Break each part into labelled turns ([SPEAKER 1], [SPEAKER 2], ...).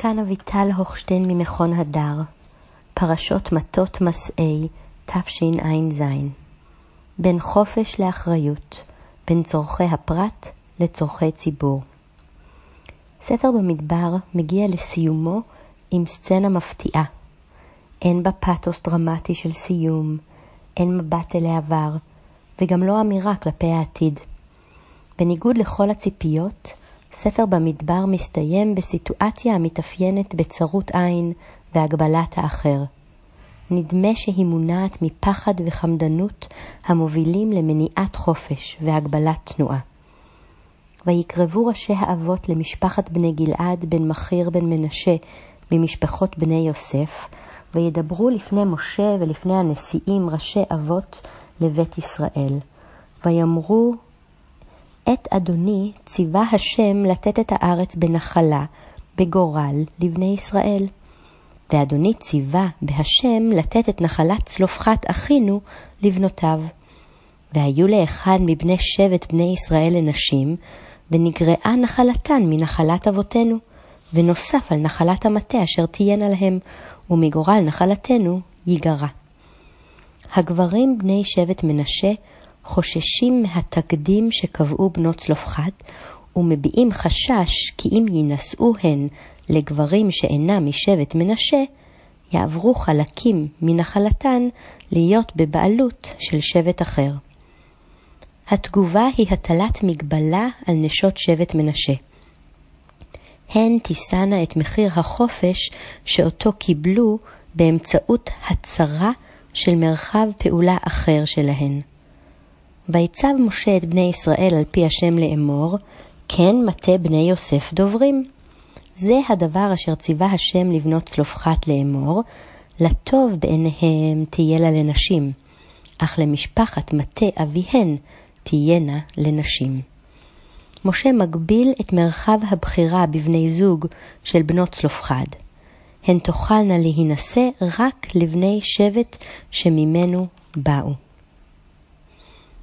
[SPEAKER 1] כאן אביטל הוכשטיין ממכון הדר, פרשות מטות מסעי תשע"ז. בין חופש לאחריות, בין צורכי הפרט לצורכי ציבור. ספר במדבר מגיע לסיומו עם סצנה מפתיעה. אין בה פתוס דרמטי של סיום, אין מבט אל העבר, וגם לא אמירה כלפי העתיד. בניגוד לכל הציפיות, ספר במדבר מסתיים בסיטואציה המתאפיינת בצרות עין והגבלת האחר. נדמה שהיא מונעת מפחד וחמדנות המובילים למניעת חופש והגבלת תנועה. ויקרבו ראשי האבות למשפחת בני גלעד בן מכיר בן מנשה ממשפחות בני יוסף, וידברו לפני משה ולפני הנשיאים ראשי אבות לבית ישראל. ויאמרו את אדוני ציווה השם לתת את הארץ בנחלה, בגורל, לבני ישראל. ואדוני ציווה בהשם לתת את נחלת צלופחת אחינו לבנותיו. והיו לאחד מבני שבט בני ישראל לנשים, ונגרעה נחלתן מנחלת אבותינו, ונוסף על נחלת המטה אשר תהיינה להם, ומגורל נחלתנו ייגרע. הגברים בני שבט מנשה חוששים מהתקדים שקבעו בנות צלופחד, ומביעים חשש כי אם יינשאו הן לגברים שאינם משבט מנשה, יעברו חלקים מנחלתן להיות בבעלות של שבט אחר. התגובה היא הטלת מגבלה על נשות שבט מנשה. הן תישאנה את מחיר החופש שאותו קיבלו באמצעות הצרה של מרחב פעולה אחר שלהן. ויצב משה את בני ישראל על פי השם לאמור, כן מטה בני יוסף דוברים. זה הדבר אשר ציווה השם לבנות צלופחת לאמור, לטוב בעיניהם תהיה לה לנשים, אך למשפחת מטה אביהן תהיינה לנשים. משה מגביל את מרחב הבחירה בבני זוג של בנות צלופחד. הן תוכלנה להינשא רק לבני שבט שממנו באו.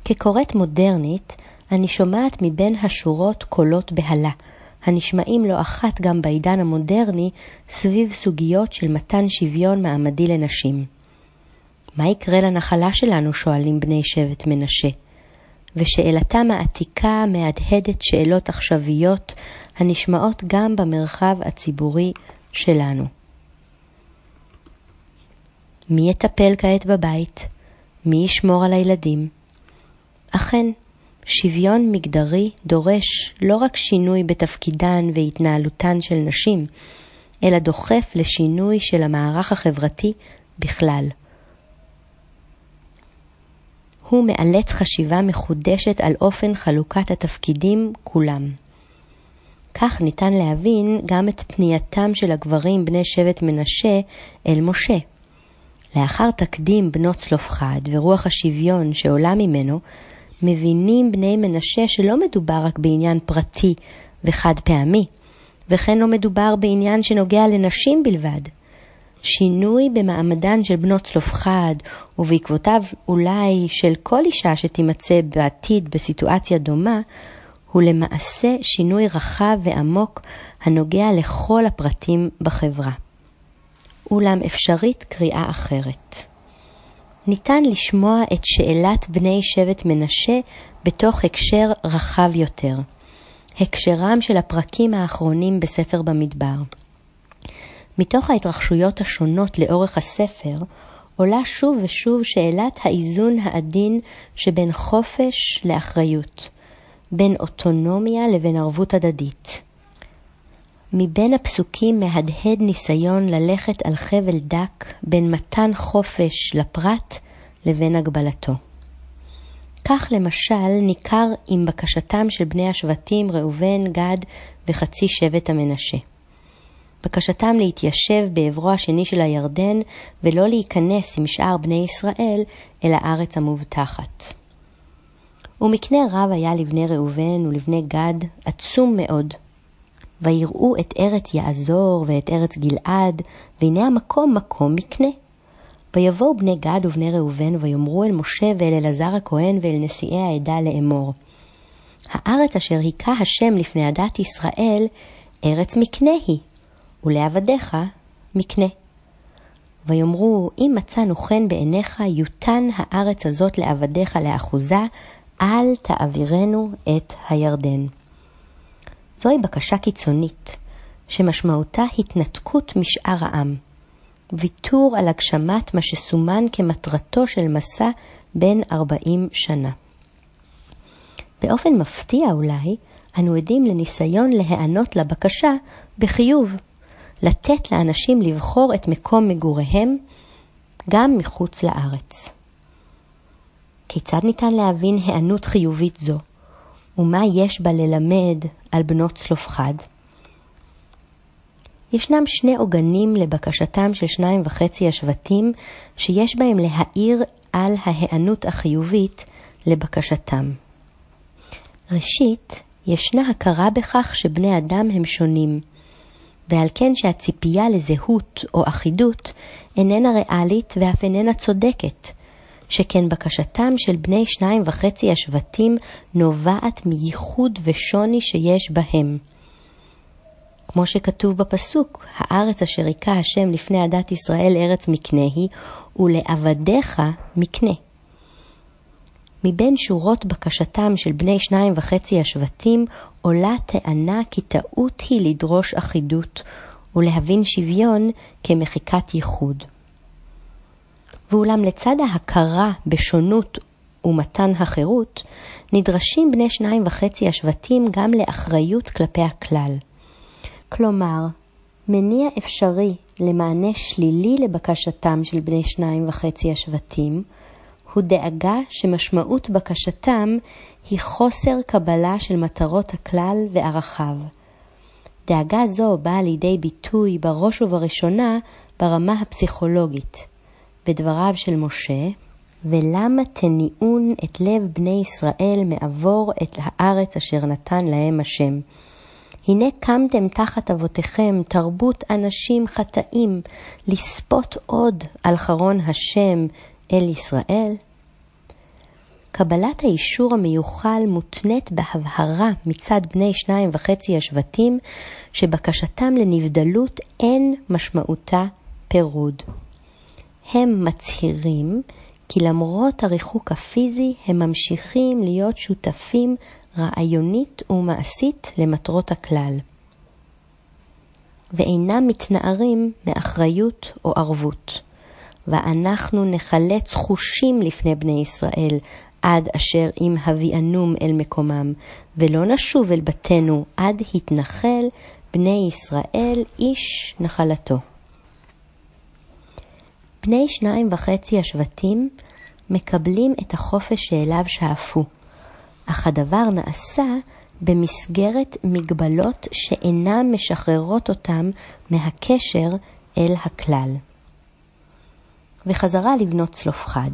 [SPEAKER 1] כקוראת מודרנית, אני שומעת מבין השורות קולות בהלה, הנשמעים לא אחת גם בעידן המודרני סביב סוגיות של מתן שוויון מעמדי לנשים. מה יקרה לנחלה שלנו? שואלים בני שבט מנשה. ושאלתם העתיקה מהדהדת שאלות עכשוויות הנשמעות גם במרחב הציבורי שלנו. מי יטפל כעת בבית? מי ישמור על הילדים? אכן, שוויון מגדרי דורש לא רק שינוי בתפקידן והתנהלותן של נשים, אלא דוחף לשינוי של המערך החברתי בכלל. הוא מאלץ חשיבה מחודשת על אופן חלוקת התפקידים כולם. כך ניתן להבין גם את פנייתם של הגברים בני שבט מנשה אל משה. לאחר תקדים בנות צלופחד ורוח השוויון שעולה ממנו, מבינים בני מנשה שלא מדובר רק בעניין פרטי וחד פעמי, וכן לא מדובר בעניין שנוגע לנשים בלבד. שינוי במעמדן של בנות צלופחד, ובעקבותיו אולי של כל אישה שתימצא בעתיד בסיטואציה דומה, הוא למעשה שינוי רחב ועמוק הנוגע לכל הפרטים בחברה. אולם אפשרית קריאה אחרת. ניתן לשמוע את שאלת בני שבט מנשה בתוך הקשר רחב יותר, הקשרם של הפרקים האחרונים בספר במדבר. מתוך ההתרחשויות השונות לאורך הספר, עולה שוב ושוב שאלת האיזון העדין שבין חופש לאחריות, בין אוטונומיה לבין ערבות הדדית. מבין הפסוקים מהדהד ניסיון ללכת על חבל דק בין מתן חופש לפרט לבין הגבלתו. כך למשל ניכר עם בקשתם של בני השבטים ראובן, גד וחצי שבט המנשה. בקשתם להתיישב בעברו השני של הירדן ולא להיכנס עם שאר בני ישראל אל הארץ המובטחת. ומקנה רב היה לבני ראובן ולבני גד עצום מאוד, ויראו את ארץ יעזור ואת ארץ גלעד, והנה המקום מקום מקנה. ויבואו בני גד ובני ראובן, ויאמרו אל משה ואל אלעזר הכהן ואל נשיאי העדה לאמור. הארץ אשר היכה השם לפני עדת ישראל, ארץ מקנה היא, ולעבדיך מקנה. ויאמרו, אם מצאנו חן בעיניך, יותן הארץ הזאת לעבדיך לאחוזה, אל תעבירנו את הירדן. זוהי בקשה קיצונית, שמשמעותה התנתקות משאר העם, ויתור על הגשמת מה שסומן כמטרתו של מסע בן ארבעים שנה. באופן מפתיע אולי, אנו עדים לניסיון להיענות לבקשה בחיוב, לתת לאנשים לבחור את מקום מגוריהם גם מחוץ לארץ. כיצד ניתן להבין היענות חיובית זו, ומה יש בה ללמד על בנות צלופחד? ישנם שני עוגנים לבקשתם של שניים וחצי השבטים, שיש בהם להעיר על ההיענות החיובית לבקשתם. ראשית, ישנה הכרה בכך שבני אדם הם שונים, ועל כן שהציפייה לזהות או אחידות איננה ריאלית ואף איננה צודקת, שכן בקשתם של בני שניים וחצי השבטים נובעת מייחוד ושוני שיש בהם. כמו שכתוב בפסוק, הארץ אשר היכה השם לפני עדת ישראל ארץ מקנה היא, ולעבדיך מקנה. מבין שורות בקשתם של בני שניים וחצי השבטים עולה טענה כי טעות היא לדרוש אחידות ולהבין שוויון כמחיקת ייחוד. ואולם לצד ההכרה בשונות ומתן החירות, נדרשים בני שניים וחצי השבטים גם לאחריות כלפי הכלל. כלומר, מניע אפשרי למענה שלילי לבקשתם של בני שניים וחצי השבטים, הוא דאגה שמשמעות בקשתם היא חוסר קבלה של מטרות הכלל וערכיו. דאגה זו באה לידי ביטוי בראש ובראשונה ברמה הפסיכולוגית. בדבריו של משה, ולמה תניעון את לב בני ישראל מעבור את הארץ אשר נתן להם השם. הנה קמתם תחת אבותיכם תרבות אנשים חטאים, לספות עוד על חרון השם אל ישראל? קבלת האישור המיוחל מותנית בהבהרה מצד בני שניים וחצי השבטים, שבקשתם לנבדלות אין משמעותה פירוד. הם מצהירים כי למרות הריחוק הפיזי, הם ממשיכים להיות שותפים רעיונית ומעשית למטרות הכלל, ואינם מתנערים מאחריות או ערבות. ואנחנו נחלץ חושים לפני בני ישראל, עד אשר אם הביאנום אל מקומם, ולא נשוב אל בתינו עד התנחל בני ישראל איש נחלתו. בני שניים וחצי השבטים מקבלים את החופש שאליו שאפו, אך הדבר נעשה במסגרת מגבלות שאינן משחררות אותם מהקשר אל הכלל. וחזרה לבנות צלופחד.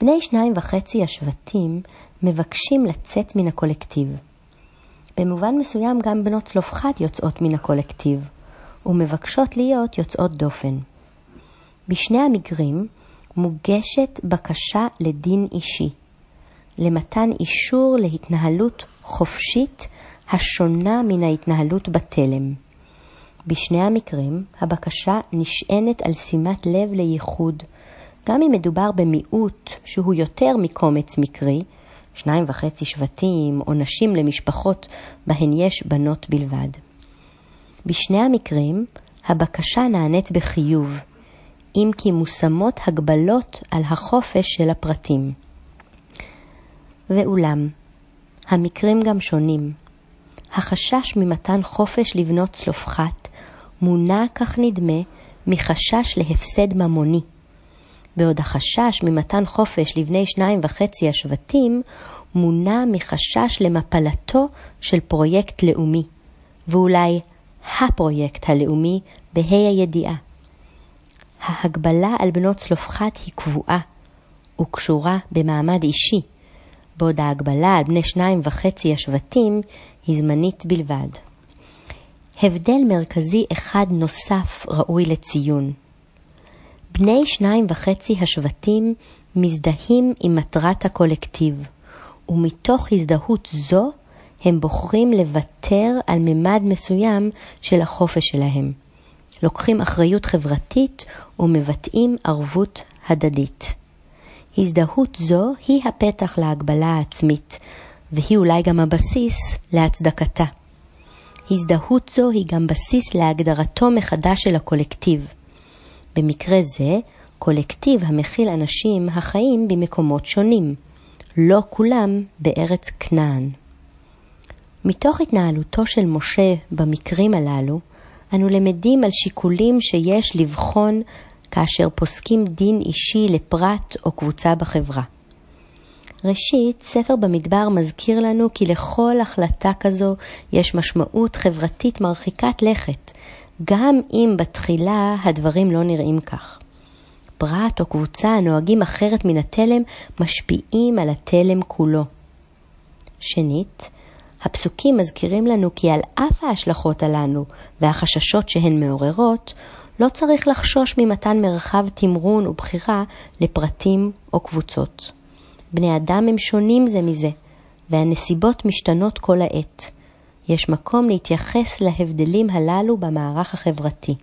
[SPEAKER 1] בני שניים וחצי השבטים מבקשים לצאת מן הקולקטיב. במובן מסוים גם בנות צלופחד יוצאות מן הקולקטיב, ומבקשות להיות יוצאות דופן. בשני המקרים מוגשת בקשה לדין אישי, למתן אישור להתנהלות חופשית השונה מן ההתנהלות בתלם. בשני המקרים הבקשה נשענת על שימת לב לייחוד, גם אם מדובר במיעוט שהוא יותר מקומץ מקרי, שניים וחצי שבטים או נשים למשפחות בהן יש בנות בלבד. בשני המקרים הבקשה נענית בחיוב, אם כי מושמות הגבלות על החופש של הפרטים. ואולם, המקרים גם שונים. החשש ממתן חופש לבנות צלופחת מונע, כך נדמה, מחשש להפסד ממוני. בעוד החשש ממתן חופש לבני שניים וחצי השבטים מונע מחשש למפלתו של פרויקט לאומי, ואולי הפרויקט הלאומי בה"א הידיעה. ההגבלה על בנות צלופחת היא קבועה וקשורה במעמד אישי, בעוד ההגבלה על בני שניים וחצי השבטים היא זמנית בלבד. הבדל מרכזי אחד נוסף ראוי לציון. בני שניים וחצי השבטים מזדהים עם מטרת הקולקטיב, ומתוך הזדהות זו הם בוחרים לוותר על ממד מסוים של החופש שלהם. לוקחים אחריות חברתית ומבטאים ערבות הדדית. הזדהות זו היא הפתח להגבלה העצמית, והיא אולי גם הבסיס להצדקתה. הזדהות זו היא גם בסיס להגדרתו מחדש של הקולקטיב. במקרה זה, קולקטיב המכיל אנשים החיים במקומות שונים, לא כולם בארץ כנען. מתוך התנהלותו של משה במקרים הללו, אנו למדים על שיקולים שיש לבחון כאשר פוסקים דין אישי לפרט או קבוצה בחברה. ראשית, ספר במדבר מזכיר לנו כי לכל החלטה כזו יש משמעות חברתית מרחיקת לכת, גם אם בתחילה הדברים לא נראים כך. פרט או קבוצה הנוהגים אחרת מן התלם משפיעים על התלם כולו. שנית, הפסוקים מזכירים לנו כי על אף ההשלכות הללו והחששות שהן מעוררות, לא צריך לחשוש ממתן מרחב תמרון ובחירה לפרטים או קבוצות. בני אדם הם שונים זה מזה, והנסיבות משתנות כל העת. יש מקום להתייחס להבדלים הללו במערך החברתי.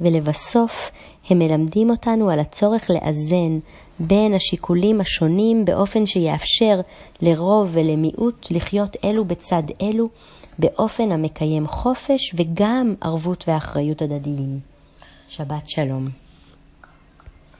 [SPEAKER 1] ולבסוף, הם מלמדים אותנו על הצורך לאזן בין השיקולים השונים באופן שיאפשר לרוב ולמיעוט לחיות אלו בצד אלו, באופן המקיים חופש וגם ערבות ואחריות הדדיים. שבת שלום.